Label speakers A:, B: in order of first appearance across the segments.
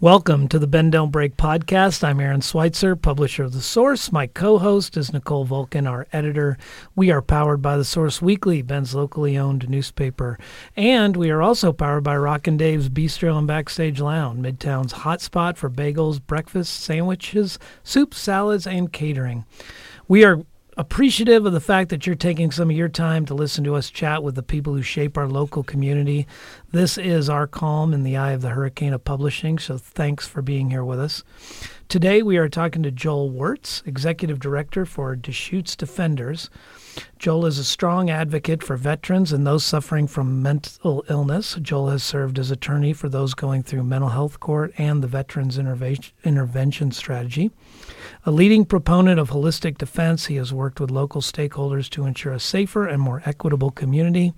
A: Welcome to the Bend Don't Break podcast. I'm Aaron Switzer, publisher of The Source. My co host is Nicole Vulcan, our editor. We are powered by The Source Weekly, Bend's locally owned newspaper. And we are also powered by Rockin' Dave's Bistro and Backstage Lounge, Midtown's hotspot for bagels, breakfast, sandwiches, soups, salads, and catering. We are appreciative of the fact that you're taking some of your time to listen to us chat with the people who shape our local community. This is our calm in the eye of the hurricane of publishing, so thanks for being here with us. Today we are talking to Joel Wirtz, Executive Director for Deschutes Defenders. Joel is a strong advocate for veterans and those suffering from mental illness. Joel has served as attorney for those going through mental health court and the Veterans Intervention Strategy. A leading proponent of holistic defense, he has worked with local stakeholders to ensure a safer and more equitable community.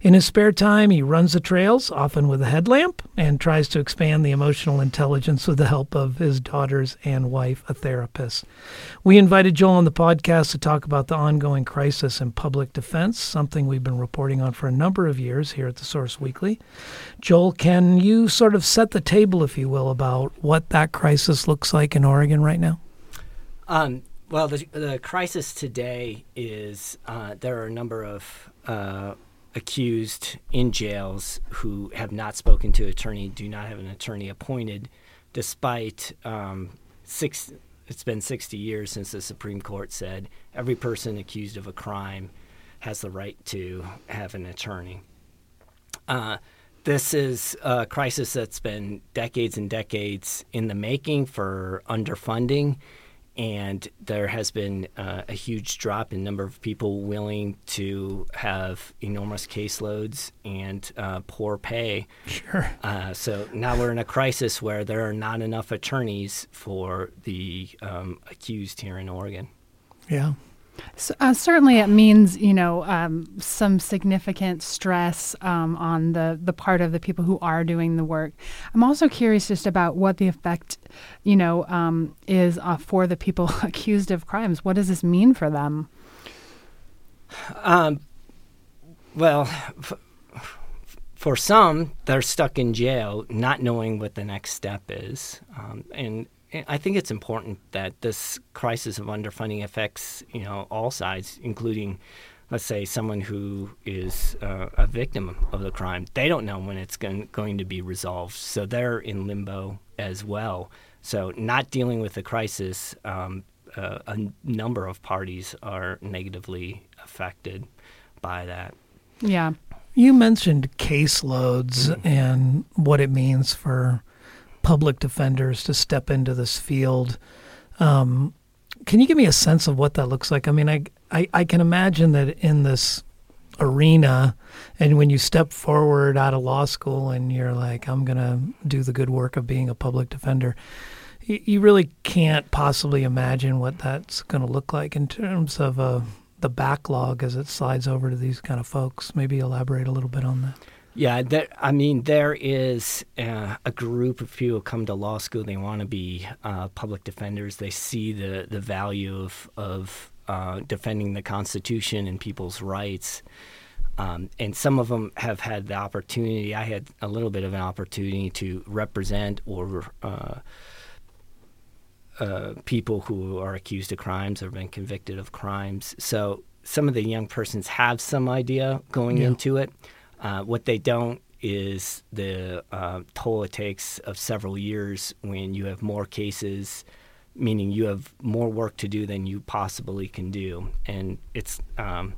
A: In his spare time, he runs the often with a headlamp, and tries to expand the emotional intelligence with the help of his daughters and wife, a therapist. We invited Joel on the podcast to talk about the ongoing crisis in public defense, something we've been reporting on for a number of years here at the Source Weekly. Joel, can you sort of set the table, if you will, about what that crisis looks like in Oregon right now?
B: Um, well, the, the crisis today is uh, there are a number of uh, accused in jails who have not spoken to attorney, do not have an attorney appointed, despite um, six. It's been 60 years since the Supreme Court said every person accused of a crime has the right to have an attorney. Uh, this is a crisis that's been decades and decades in the making for underfunding and there has been uh, a huge drop in number of people willing to have enormous caseloads and uh, poor pay.
A: Sure.
B: Uh, so now we're in a crisis where there are not enough attorneys for the um, accused here in Oregon.
A: Yeah.
C: So, uh, certainly, it means you know um, some significant stress um, on the the part of the people who are doing the work. I'm also curious just about what the effect, you know, um, is uh, for the people accused of crimes. What does this mean for them?
B: Um, well. F- for some, they're stuck in jail, not knowing what the next step is, um, and I think it's important that this crisis of underfunding affects you know all sides, including, let's say, someone who is uh, a victim of the crime. They don't know when it's going, going to be resolved, so they're in limbo as well. So, not dealing with the crisis, um, uh, a number of parties are negatively affected by that.
C: Yeah.
A: You mentioned caseloads mm-hmm. and what it means for public defenders to step into this field. Um, can you give me a sense of what that looks like? I mean, I, I, I can imagine that in this arena, and when you step forward out of law school and you're like, I'm going to do the good work of being a public defender, you, really can't possibly imagine what that's going to look like in terms of uh, the backlog as it slides over to these kind of folks. Maybe elaborate a little bit on that.
B: Yeah, there, I mean, there is uh, a group of people who come to law school. They want to be uh, public defenders. They see the, the value of, of uh, defending the Constitution and people's rights. Um, and some of them have had the opportunity. I had a little bit of an opportunity to represent or uh, uh, people who are accused of crimes or been convicted of crimes. So some of the young persons have some idea going yeah. into it. Uh, what they don't is the uh, toll it takes of several years when you have more cases, meaning you have more work to do than you possibly can do. And it's um,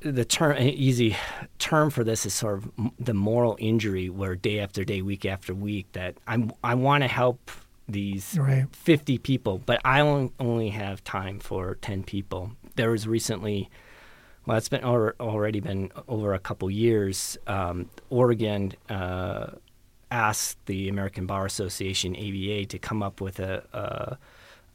B: the term easy term for this is sort of the moral injury, where day after day, week after week, that I'm I want to help these right. 50 people, but I only have time for 10 people. There was recently well, it's been already been over a couple years. Um, Oregon uh, asked the American Bar Association (ABA) to come up with a, a,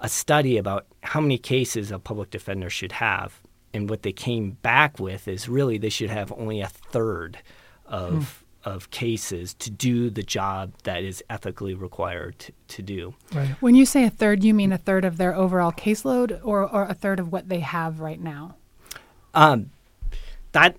B: a study about how many cases a public defender should have, and what they came back with is really they should have only a third of. Hmm. Of cases to do the job that is ethically required to, to do.
C: Right. When you say a third, you mean a third of their overall caseload or, or a third of what they have right now?
B: Um, that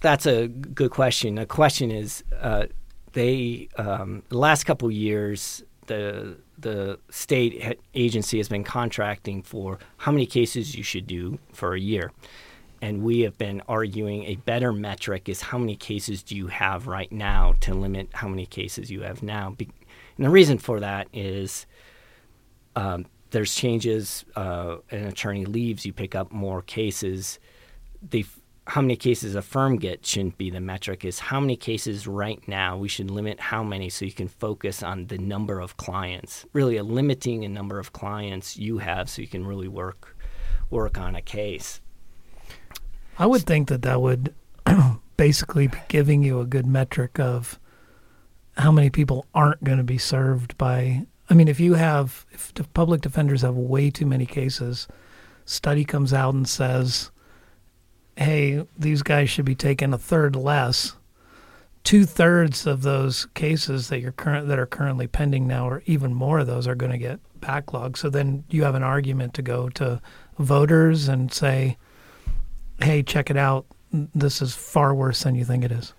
B: that's a good question. The question is, uh, they um, the last couple years the the state agency has been contracting for how many cases you should do for a year. And we have been arguing a better metric is how many cases do you have right now to limit how many cases you have now. And the reason for that is um, there's changes. Uh, an attorney leaves, you pick up more cases. The how many cases a firm gets shouldn't be the metric. Is how many cases right now. We should limit how many so you can focus on the number of clients. Really, a limiting a number of clients you have so you can really work work on a case.
A: I would think that that would basically be giving you a good metric of how many people aren't going to be served by. I mean, if you have, if public defenders have way too many cases, study comes out and says, hey, these guys should be taking a third less. Two thirds of those cases that you're current that are currently pending now, or even more of those, are going to get backlogged. So then you have an argument to go to voters and say, "Hey, check it out. This is far worse than you think it is."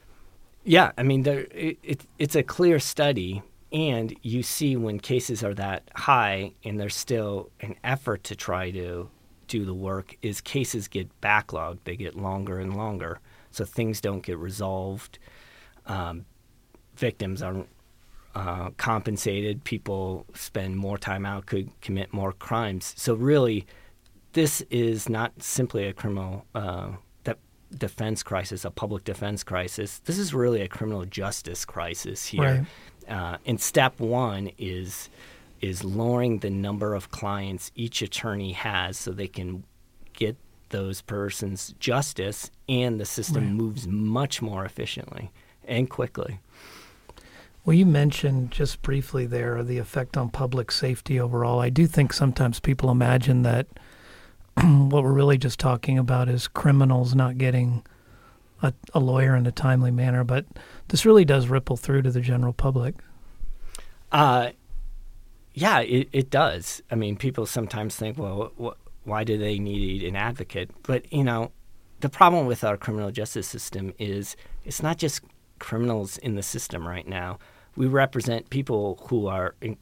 B: Yeah, I mean, there, it, it, it's a clear study, and you see when cases are that high, and there's still an effort to try to do the work is cases get backlogged. They get longer and longer. So things don't get resolved. Um, victims aren't uh, compensated. People spend more time out, could commit more crimes. So really, this is not simply a criminal uh, de- defense crisis, a public defense crisis. This is really a criminal justice crisis here. Right. Uh, and step one is is lowering the number of clients each attorney has so they can get those persons justice and the system right. moves much more efficiently and quickly.
A: Well, you mentioned just briefly there the effect on public safety overall. I do think sometimes people imagine that what we're really just talking about is criminals not getting a, a, lawyer in a timely manner, but this really does ripple through to the general public.
B: Uh, yeah, it, it does. I mean, people sometimes think, well, wh- why do they need an advocate? But, you know, the problem with our criminal justice system is it's not just criminals in the system right now. We represent people who are in-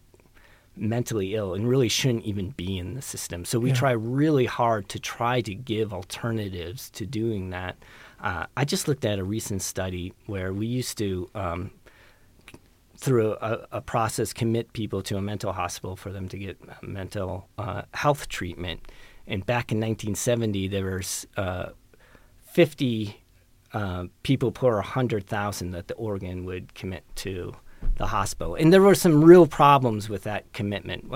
B: mentally ill and really shouldn't even be in the system. So we yeah. try really hard to try to give alternatives to doing that. Uh, I just looked at a recent study where we used to um, through a, a, process commit people to a mental hospital for them to get mental uh, health treatment. And back in 1970, there was uh, 50 uh, people per 100,000 that the Oregon would commit to the hospital. And there were some real problems with that commitment.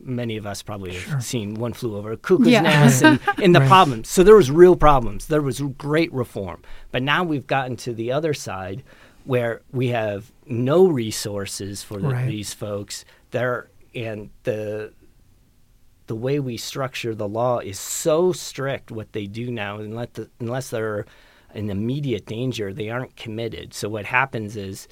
B: Many of us probably have sure. seen One Flew Over a Cuckoo's yeah. Nest and, and the right. problems. So there was real problems. There was great reform. But now we've gotten to the other side where we have no resources for the, right. these folks. There and the the way we structure the law is so strict. What they do now, unless the, unless they're in immediate danger, they aren't committed. So what happens is,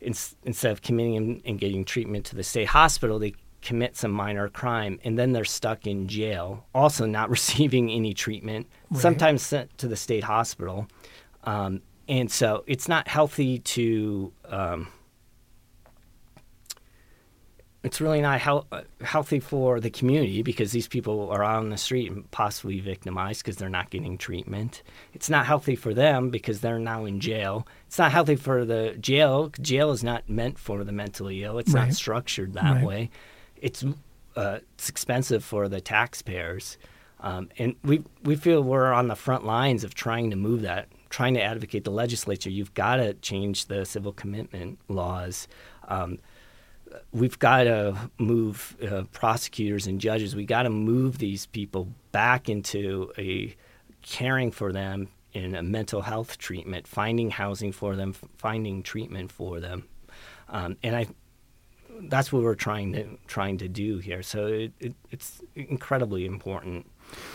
B: in, instead of committing and getting treatment to the state hospital, they commit some minor crime and then they're stuck in jail, also not receiving any treatment, right. sometimes sent to the state hospital. Um, and so it's not healthy to. Um, it's really not healthy for the community because these people are out on the street and possibly victimized because they're not getting treatment. It's not healthy for them because they're now in jail. It's not healthy for the jail. Jail is not meant for the mentally ill. It's right. not structured that right. way. It's uh, it's expensive for the taxpayers, um, and we we feel we're on the front lines of trying to move that trying to advocate the legislature, you've got to change the civil commitment laws. Um, we've got to move uh, prosecutors and judges. We got to move these people back into a caring for them in a mental health treatment, finding housing for them, finding treatment for them, um, and I. That's what we're trying to trying to do here. So it, it, it's incredibly important.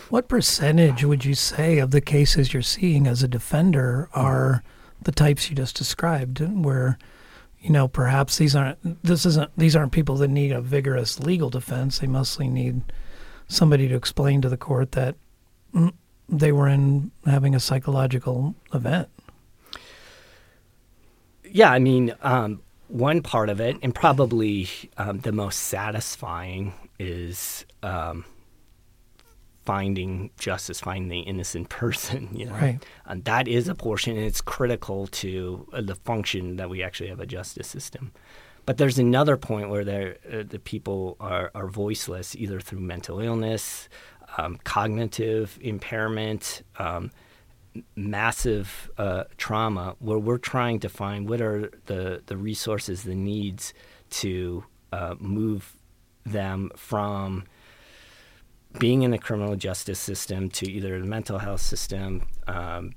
A: What percentage would you say of the cases you're seeing as a defender are the types you just described, where you know perhaps these aren't this isn't these aren't people that need a vigorous legal defense. They mostly need somebody to explain to the court that mm, they were in having a psychological event.
B: yeah, I mean, um, one part of it, and probably um, the most satisfying, is um, finding justice, finding the innocent person. You know,
A: Right.
B: and that is a portion, and it's critical to uh, the function that we actually have a justice system. But there's another point where there, uh, the people are, are voiceless, either through mental illness, um, cognitive impairment, um, massive uh, trauma, where we're trying to find what are the, the resources, the needs to uh, move them from being in the criminal justice system to either the mental health system, um,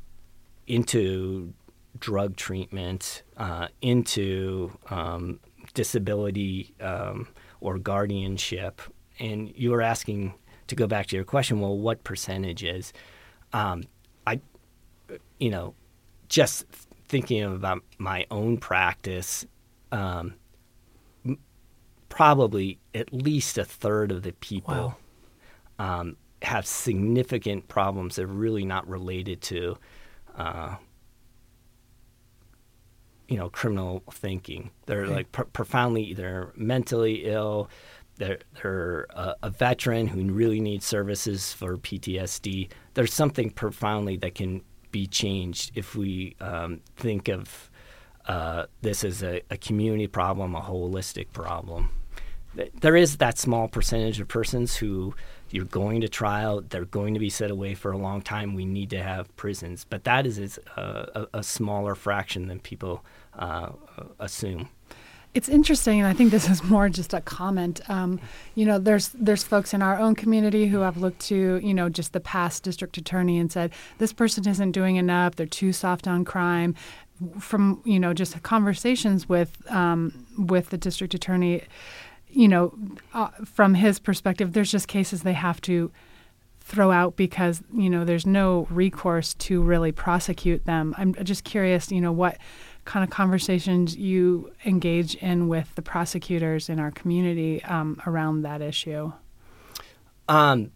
B: into drug treatment, uh, into um, disability um, or guardianship. And you were asking to go back to your question. Well, what percentage is? Um, I, you know, just thinking about my own practice. Um, probably at least a third of the people
A: Wow.
B: Um, have significant problems that are really not related to, uh, you know, criminal thinking. They're
A: Okay.
B: like pr- profoundly either mentally ill. They're, they're a, a veteran who really needs services for PTSD. There's something profoundly that can be changed if we um, think of uh, this as a, a community problem, a holistic problem there is that small percentage of persons who you're going to trial, they're going to be set away for a long time. We need to have prisons, but that is is, uh, a, a smaller fraction than people uh, assume.
C: It's interesting, and I think this is more just a comment. Um, you know, there's there's folks in our own community who have looked to you know just the past district attorney and said this person isn't doing enough. They're too soft on crime. From you know just conversations with um, with the district attorney, you know, uh, from his perspective, there's just cases they have to throw out because you know there's no recourse to really prosecute them. I'm just curious, you know, what kind of conversations you engage in with the prosecutors in our community um, around that issue.
B: Um,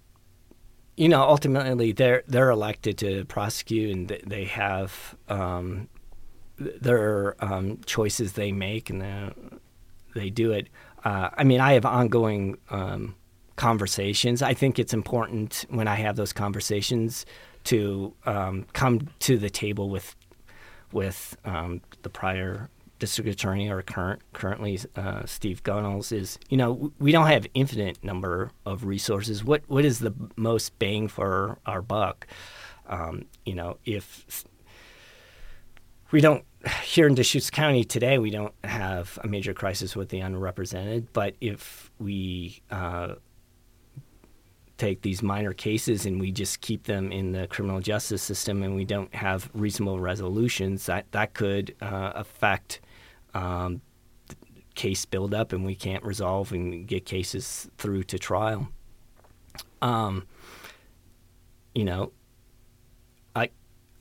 B: you know, ultimately, they're they're elected to prosecute, and they have um, their um, choices they make, and they they do it. Uh, I mean, I have ongoing um, conversations. I think it's important when I have those conversations to um, come to the table with with um, the prior district attorney or current currently uh, Steve Gunnels is you know we don't have infinite number of resources. What what is the most bang for our buck? Um, you know if we don't here in Deschutes County today we don't have a major crisis with the unrepresented, but if we uh, take these minor cases and we just keep them in the criminal justice system and we don't have reasonable resolutions, that that could uh, affect um, case buildup and we can't resolve and get cases through to trial. Um, you know,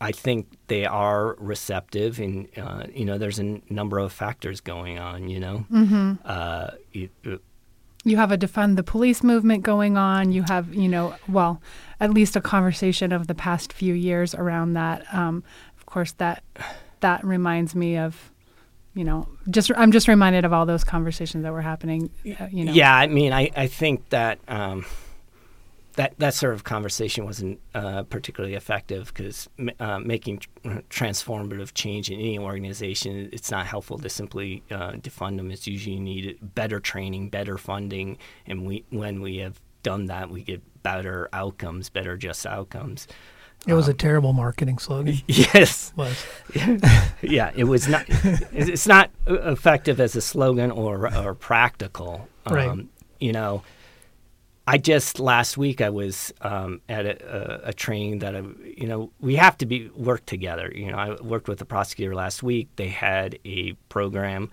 B: I think they are receptive, and uh, you know, there's a n- number of factors going on. You know, mm-hmm. uh, it, it-
C: You have a defund the police movement going on. You have, you know, well, at least a conversation of the past few years around that. Um, of course, that that reminds me of, you know, just I'm just reminded of all those conversations that were happening. Uh, you know,
B: Yeah, I mean, I, I think that um, that that sort of conversation wasn't uh, particularly effective because uh, making tr- transformative change in any organization, it's not helpful to simply uh, defund them. It's usually needed better training, better funding, and we when we have done that, we get better outcomes, better just outcomes.
A: It was a terrible marketing slogan.
B: Yes,
A: Was
B: yeah, it was not. It's not effective as a slogan or or practical.
A: Right.
B: Um, you know, I just last week I was um, at a, a, a training that I, you know we have to be work together. You know, I worked with the prosecutor last week. They had a program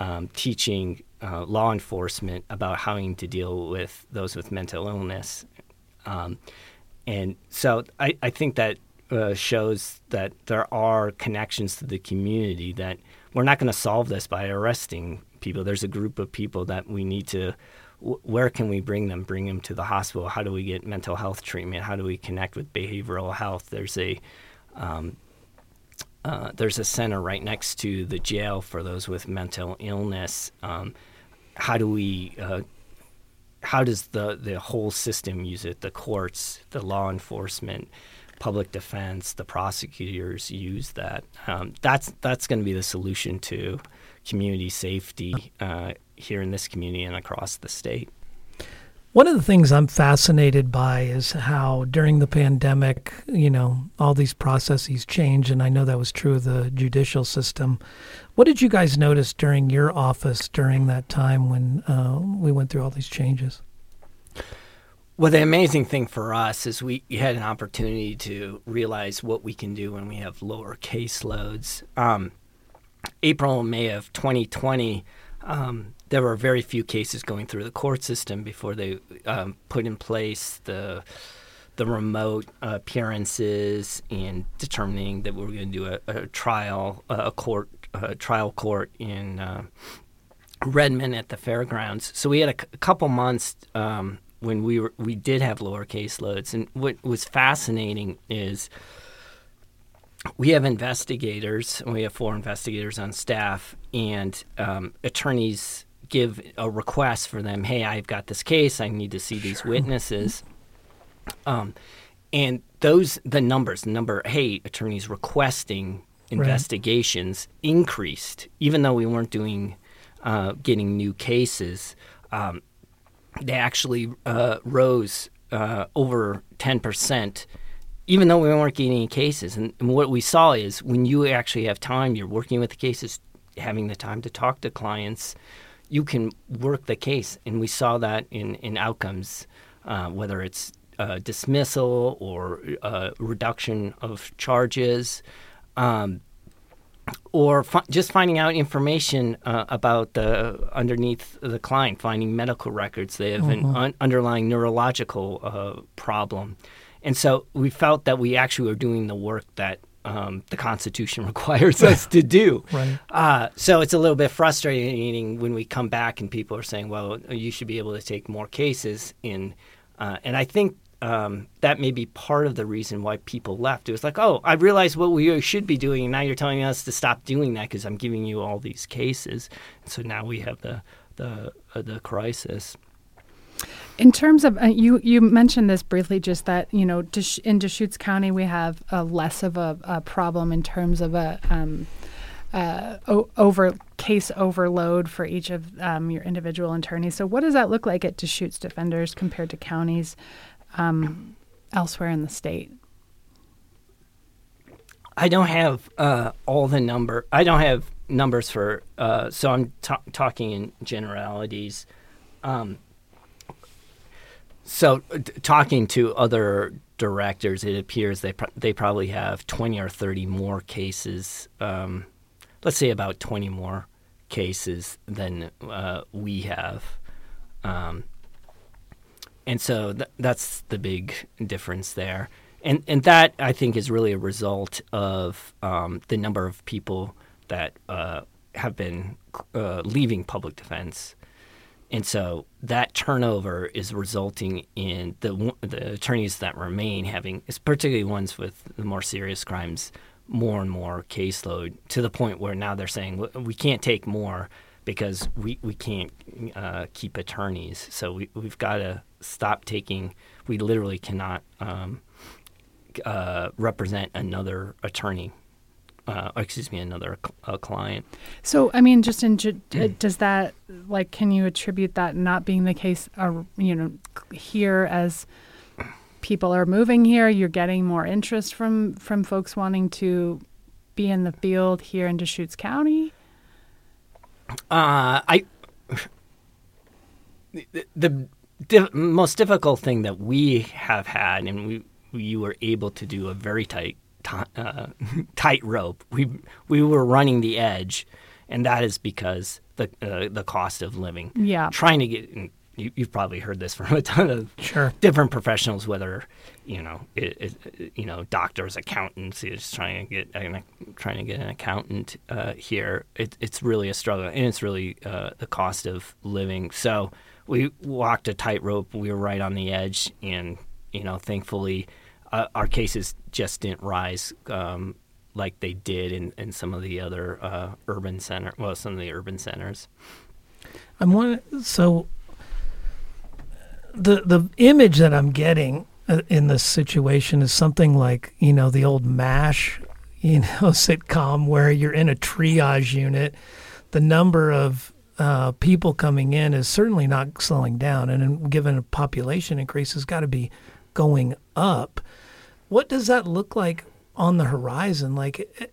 B: um, teaching uh, law enforcement about how to deal with those with mental illness. Um, and so I, I think that uh, shows that there are connections to the community that we're not going to solve this by arresting people. There's a group of people that we need to. Wh- Where can we bring them? Bring them to the hospital. How do we get mental health treatment? How do we connect with behavioral health? There's a um, uh, there's a center right next to the jail for those with mental illness. Um, how do we? Uh, how does the the whole system use it? The courts, the law enforcement, public defense, the prosecutors use that. Um, that's that's going to be the solution to community safety uh, here in this community and across the state.
A: One of the things I'm fascinated by is how during the pandemic, you know, all these processes change, and I know that was true of the judicial system. What did you guys notice during your office during that time when uh, we went through all these changes?
B: Well, the amazing thing for us is we had an opportunity to realize what we can do when we have lower caseloads. Um, April and May of 2020, um, there were very few cases going through the court system before they um, put in place the the remote appearances and determining that we were going to do a, a trial, a court, trial court in uh, Redmond at the fairgrounds. So we had a, c- a couple months um, when we were we did have lower caseloads, and what was fascinating is we have investigators, and we have four investigators on staff, and um, attorneys give a request for them. Hey, I've got this case. I need to see these sure. witnesses. Um, and those the numbers, the number. Hey, attorneys requesting investigations right. increased, even though we weren't doing uh, getting new cases. Um, they actually uh, rose uh, over ten percent even though we weren't getting any cases. And, and, what we saw is when you actually have time, you're working with the cases, having the time to talk to clients, you can work the case. And we saw that in, in outcomes, uh, whether it's uh, dismissal or uh, reduction of charges. Um, or fi- just finding out information uh, about the underneath the client, finding medical records. They have mm-hmm. an un- underlying neurological uh, problem. And so we felt that we actually were doing the work that um, the Constitution requires us to do.
A: Right.
B: Uh, so it's a little bit frustrating when we come back and people are saying, well, you should be able to take more cases in. Uh, and I think um, that may be part of the reason why people left. It was like, oh, I realized what we should be doing, and now you're telling us to stop doing that because I'm giving you all these cases. And so now we have the the uh, the crisis.
C: In terms of uh, you, you mentioned this briefly, just that you know, in Deschutes County we have uh, less of a, a, problem in terms of a um, uh, over case overload for each of um, your individual attorneys. So, what does that look like at Deschutes Defenders compared to counties um, elsewhere in the state?
B: I don't have uh, all the number. I don't have numbers for. Uh, so I'm t- talking in generalities. Um, so, t- talking to other directors, it appears they pr- they probably have twenty or thirty more cases. Um, let's say about twenty more cases than uh, we have, um, and so th- that's the big difference there. And and that I think is really a result of um, the number of people that uh, have been uh, leaving public defense and so that turnover is resulting in the the attorneys that remain having, particularly ones with the more serious crimes, more and more caseload to the point where now they're saying we can't take more because we, we can't uh, keep attorneys. So we, we've got to stop taking, we literally cannot um, uh, represent another attorney uh, excuse me, another cl- client.
C: So, I mean, just in uh, does that like can you attribute that not being the case? Uh, you know, here as people are moving here, you're getting more interest from from folks wanting to be in the field here in Deschutes County.
B: Uh, I the, the di- most difficult thing that we have had, and we we were able to do a very tight t- uh, tightrope. We we were running the edge, and that is because the uh, the cost of living.
C: Yeah,
B: trying to get. You, have probably heard this from a ton of
A: sure.
B: different professionals, whether you know, it, it, you know, doctors, accountants. Just trying to get an, trying to get an accountant uh, here. It, it's really a struggle, and it's really uh, the cost of living. So we walked a tightrope. We were right on the edge, and you know, thankfully, uh, our cases just didn't rise um, like they did in, in some of the other uh, urban center, well, some of the urban centers.
A: I'm one. So the the image that I'm getting uh, in this situation is something like you know the old Mash, you know, sitcom where you're in a triage unit. The number of uh, people coming in is certainly not slowing down, and given a population increase, has got to be going up. What does that look like on the horizon? Like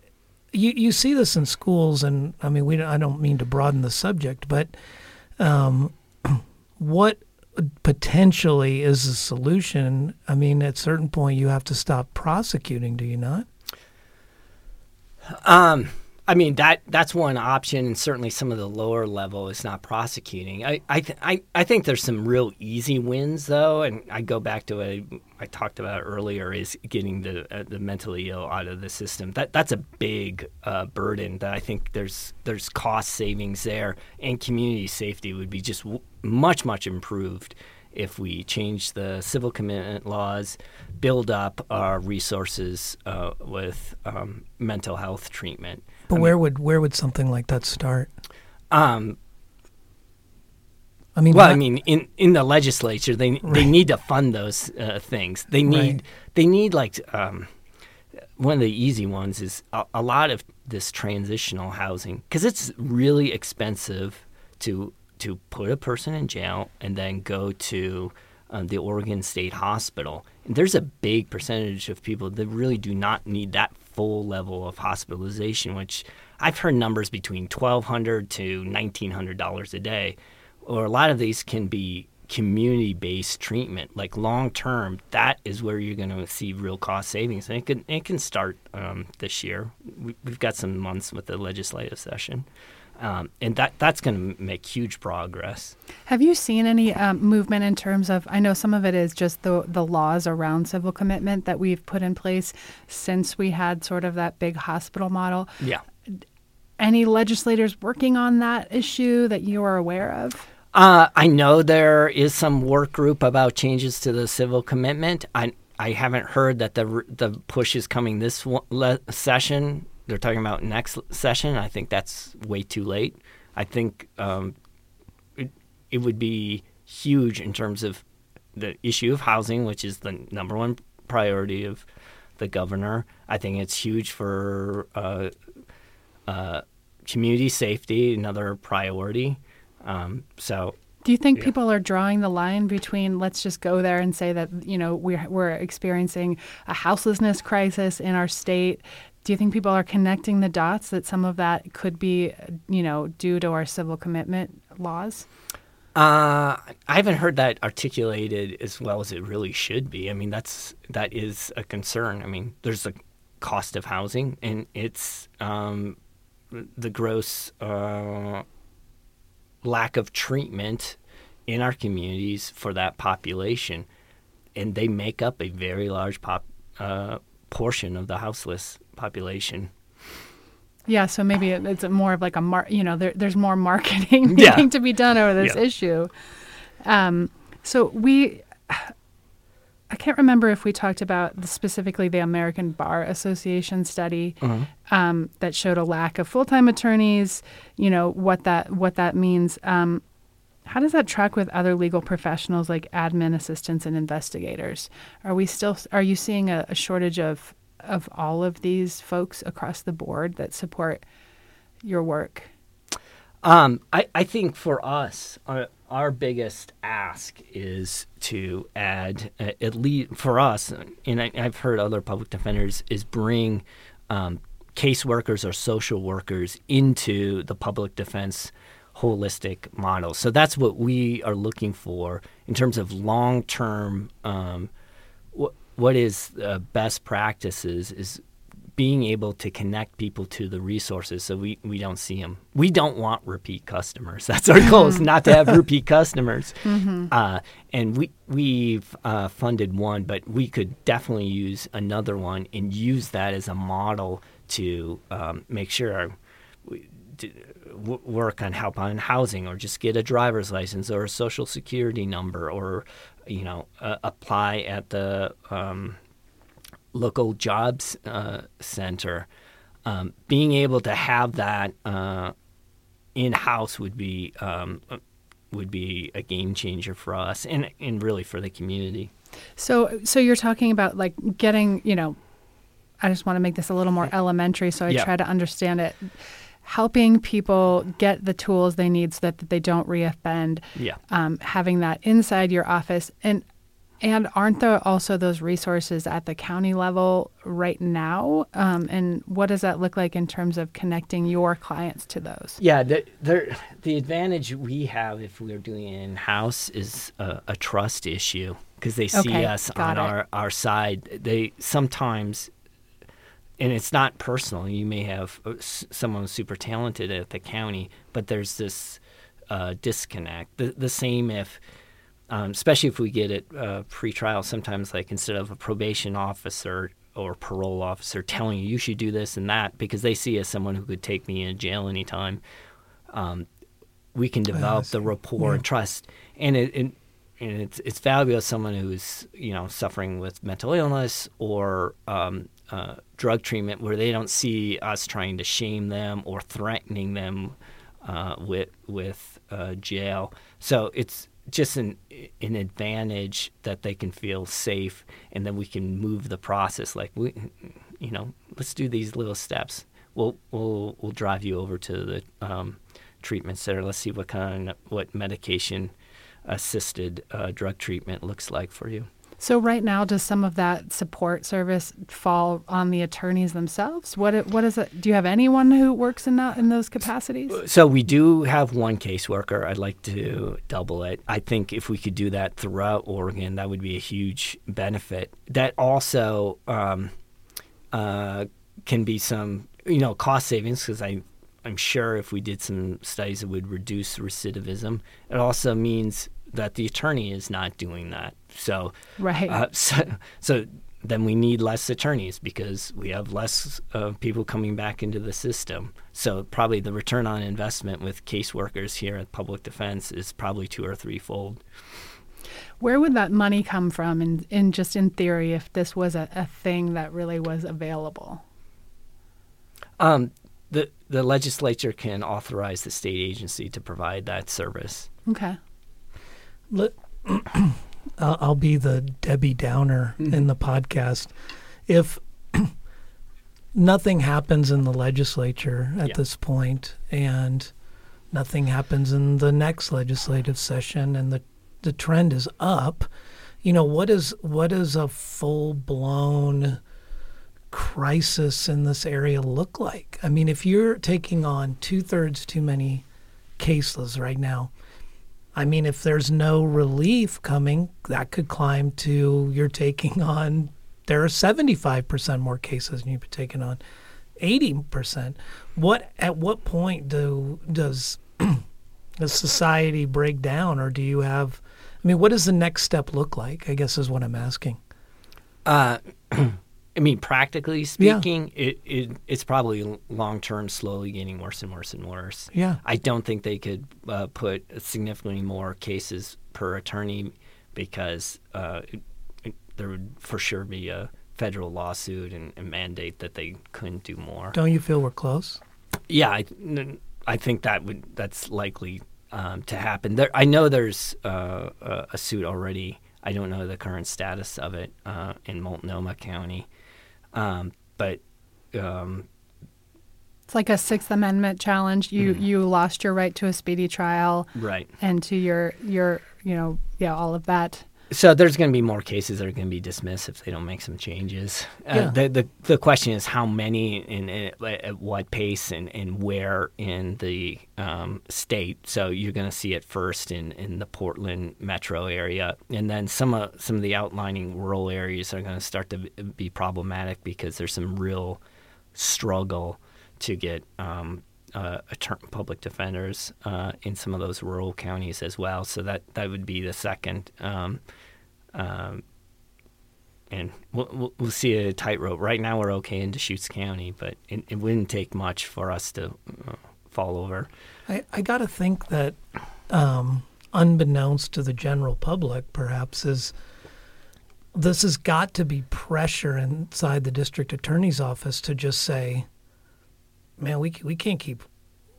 A: you you see this in schools, and I mean, we I don't mean to broaden the subject, but um, what potentially is the solution? I mean, at certain point, you have to stop prosecuting, do you not?
B: Um, I mean that that's one option, and certainly some of the lower level is not prosecuting. I I th- I, I think there's some real easy wins though, and I go back to what I talked about earlier is getting the uh, the mentally ill out of the system. That that's a big uh, burden. That I think there's there's cost savings there, and community safety would be just w- much much improved if we change the civil commitment laws, build up our resources uh, with um, mental health treatment.
A: But I where mean, would where would something like that start?
B: Um,
A: I mean,
B: well, I mean, in, in the legislature, they right. they need to fund those uh, things. They need right. they need like um, one of the easy ones is a, a lot of this transitional housing because it's really expensive to to put a person in jail and then go to um, the Oregon State Hospital. And there's a big percentage of people that really do not need that full level of hospitalization, which I've heard numbers between 1,200 to $1,900 a day. Or a lot of these can be community based treatment, like long term. That is where you're going to see real cost savings. And it can, it can start um, this year. We, we've got some months with the legislative session. Um, and that that's going to make huge progress.
C: Have you seen any um, movement in terms of? I know some of it is just the the laws around civil commitment that we've put in place since we had sort of that big hospital model.
B: Yeah.
C: Any legislators working on that issue that you are aware of?
B: Uh, I know there is some work group about changes to the civil commitment. I I haven't heard that the the push is coming this session they're talking about next session. I think that's way too late. I think um, it, it would be huge in terms of the issue of housing, which is the number one priority of the governor. I think it's huge for uh, uh, community safety, another priority. Um, so
C: do you think yeah. people are drawing the line between let's just go there and say that you know we're we're experiencing a houselessness crisis in our state do you think people are connecting the dots that some of that could be, you know, due to our civil commitment laws?
B: Uh, I haven't heard that articulated as well as it really should be. I mean, that's that is a concern. I mean, there's a cost of housing, and it's um, the gross uh, lack of treatment in our communities for that population, and they make up a very large pop uh, portion of the houseless population.
C: Yeah, so maybe it's more of like a mar- you know, there, there's more marketing yeah. to be done over this yeah. issue. Um, so we, I can't remember if we talked about the, specifically the American Bar Association study uh-huh. um, that showed a lack of full-time attorneys. You know what that what that means. Um, how does that track with other legal professionals like admin assistants and investigators? Are we still are you seeing a, a shortage of of all of these folks across the board that support your work?
B: Um, I, I think for us, our, our biggest ask is to add, uh, at least for us, and I, have heard other public defenders, is bring um, caseworkers or social workers into the public defense holistic model. So that's what we are looking for in terms of long term um, what is uh, best practices is being able to connect people to the resources so we, we don't see them. We don't want repeat customers. That's our goal is not to have repeat customers. Mm-hmm. Uh, and we, we've uh, funded one, but we could definitely use another one and use that as a model to um, make sure our, we, w- work on help on housing or just get a driver's license or a social security number or you know, uh, apply at the um, local jobs uh, center. um, being able to have that uh, in house would be um, would be a game changer for us and and really for the community.
C: So so you're talking about like getting you know, I just want to make this a little more elementary, so I
B: Yeah.
C: try to understand it. Helping people get the tools they need so that, that they don't reoffend.
B: Yeah.
C: um, having that inside your office and and aren't there also those resources at the county level right now um, and what does that look like in terms of connecting your clients to those
B: Yeah, the, the, the advantage we have if we're doing it in house is a, a trust issue because they see
C: Okay,
B: us on
C: it.
B: our, our side. They sometimes, and it's not personal. You may have uh, someone super talented at the county, but there's this uh, disconnect. The, the same if, um, especially if we get it uh, pre-trial, sometimes like instead of a probation officer or parole officer telling you you should do this and that because they see as someone who could take me in jail anytime, um, we can develop
A: see.
B: the rapport and trust. And it, it and it's it's valuable as someone who's you know suffering with mental illness or um, uh, drug treatment, where they don't see us trying to shame them or threatening them uh, with with uh, jail. So it's just an an advantage that they can feel safe, and then we can move the process. Like we, you know, let's do these little steps. We'll we'll we'll drive you over to the um, treatment center. Let's see what kind of what medication assisted uh, drug treatment looks like for you.
C: So right now does some of that support service fall on the attorneys themselves what what is it do you have anyone who works in that in those capacities
B: So we do have one caseworker. I'd like to double it. I think if we could do that throughout Oregon, that would be a huge benefit. That also um, uh, can be some, you know, cost savings because I. I'm sure if we did some studies, it would reduce recidivism. It also means that the attorney is not doing that. So,
C: right
B: uh, so, so then we need less attorneys because we have less uh, people coming back into the system. So probably the return on investment with caseworkers here at Public Defense is probably two or threefold.
C: where would that money come from in, in just in theory if this was a, a thing that really was available
B: Um, the the legislature can authorize the state agency to provide that service.
C: okay
A: Let, I'll, I'll be the Debbie Downer mm-hmm. in the podcast. If nothing happens in the legislature at
B: Yeah.
A: this point, and nothing happens in the next legislative session, and the the trend is up, you know what is what is a full blown crisis in this area look like? I mean, if you're taking on two thirds too many cases right now, I mean, if there's no relief coming, that could climb to you're taking on. There are 75% more cases than you've been taking on, 80%. What at what point do does does society break down, or do you have? I mean, what does the next step look like? I guess is what I'm asking.
B: Uh, I mean, practically
A: Yeah.
B: speaking, it, it it's probably long term, slowly getting worse and worse and worse.
A: Yeah.
B: I don't think they could uh, put significantly more cases per attorney because uh, it, it, there would for sure be a federal lawsuit and, and mandate that they couldn't do more.
A: Don't you feel we're close?
B: Yeah, I, I think that would that's likely um, to happen. There, I know there's uh, a, a suit already. I don't know the current status of it uh, in Multnomah County, um, but um,
C: It's like a Sixth Amendment challenge. You
B: Mm-hmm.
C: you lost your right to a speedy trial
B: right.
C: and to your your you know yeah all of that.
B: So there's going to be more cases that are going to be dismissed if they don't make some changes. Uh, the, the the question is how many and, and at what pace and, and where in the um, state. So you're going to see it first in, in the Portland metro area, and then some of some of the outlining rural areas are going to start to be- be problematic because there's some real struggle to get um, uh, public defenders uh, in some of those rural counties as well. So that that would be the second. Um, um, and we'll, we'll, we'll see a tightrope. Right now, we're okay in Deschutes County, but it, it wouldn't take much for us to uh, fall over.
A: I, I got to think that, um, unbeknownst to the general public, perhaps, is this has got to be pressure inside the district attorney's office to just say, man, we we can't keep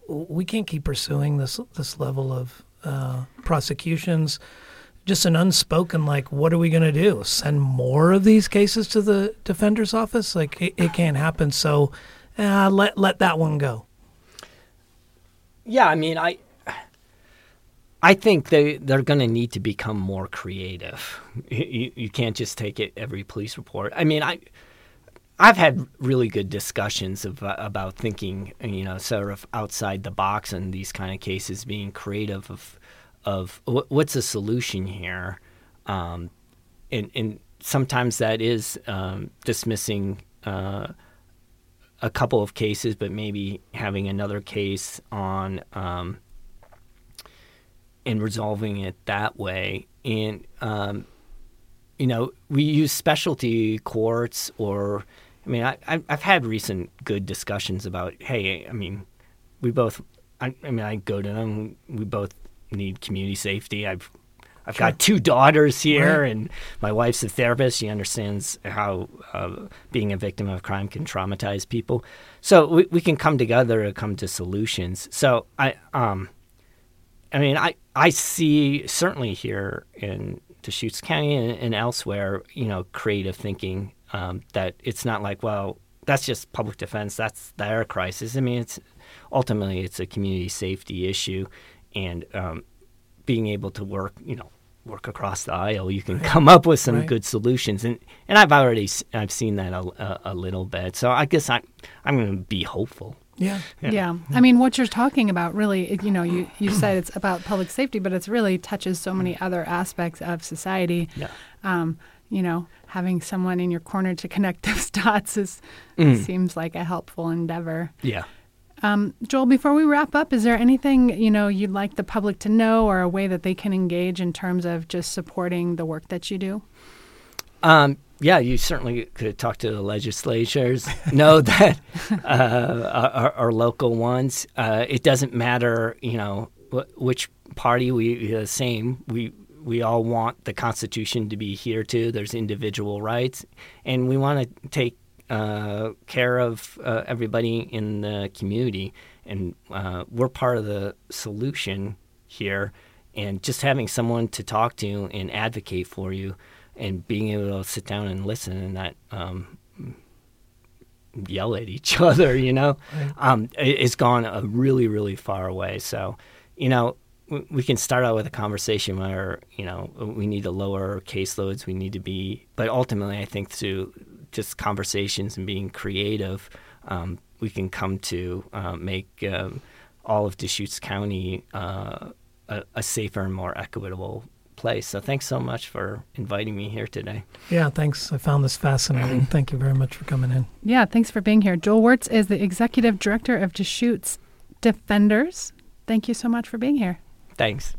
A: we can't keep pursuing this this level of uh, prosecutions. Just an unspoken like, what are we going to do? Send more of these cases to the defender's office? Like it, it can't happen. So uh, let let that one go.
B: Yeah, I mean, I I think they they're going to need to become more creative. You, you can't just take it every police report. I mean, I I've had really good discussions of, uh, about thinking, you know, sort of outside the box in these kind of cases, being creative of of what's the solution here, um, and and sometimes that is um, dismissing. Uh, a couple of cases, but maybe having another case on um, and resolving it that way. And um, you know, we use specialty courts, or I mean, I, I've had recent good discussions about, hey, I mean, we both, I, I mean, I go to them. We both need community safety. I've I've sure. got two daughters here, right. and my wife's a therapist. She understands how uh, being a victim of crime can traumatize people. So we, we can come together to come to solutions. So I, um, I mean, I, I see certainly here in Deschutes County and, and elsewhere, you know, creative thinking um, that it's not like, well, that's just public defense. That's their crisis. I mean, it's ultimately it's a community safety issue, and um, being able to work, you know, work across the aisle, you can right. come up with some right. good solutions. And and I've already I've seen that a, a, a little bit. So I guess I'm I'm going to be hopeful.
C: Yeah. yeah. yeah. I mean, what you're talking about really, you know, you, you said it's about public safety, but it's really touches so many other aspects of society.
B: Yeah.
C: Um, you know, having someone in your corner to connect those dots is mm. seems like a helpful endeavor.
B: Yeah.
C: Um, Joel, before we wrap up, is there anything you know you'd like the public to know, or a way that they can engage in terms of just supporting the work that you do?
B: Um, yeah, you certainly could talk to the legislatures. know that uh, our, our, local ones. Uh, it doesn't matter, you know, wh- which party we the same. We we all want the Constitution to be here too. There's individual rights, and we want to take uh, care of uh, everybody in the community, and uh, we're part of the solution here. And just having someone to talk to and advocate for you, and being able to sit down and listen and not um, yell at each other, you know, right. um, it's gone a really, really far away. So, you know, we can start out with a conversation where you know we need to lower caseloads we need to be but ultimately i think through just conversations and being creative, um, we can come to uh, make um, all of Deschutes County uh, a, a, safer and more equitable place. So thanks so much for inviting me here today.
A: Yeah, thanks. I found this fascinating. Thank you very much for coming in.
C: Yeah, thanks for being here. Joel Wirtz is the executive director of Deschutes Defenders. Thank you so much for being here.
B: Thanks.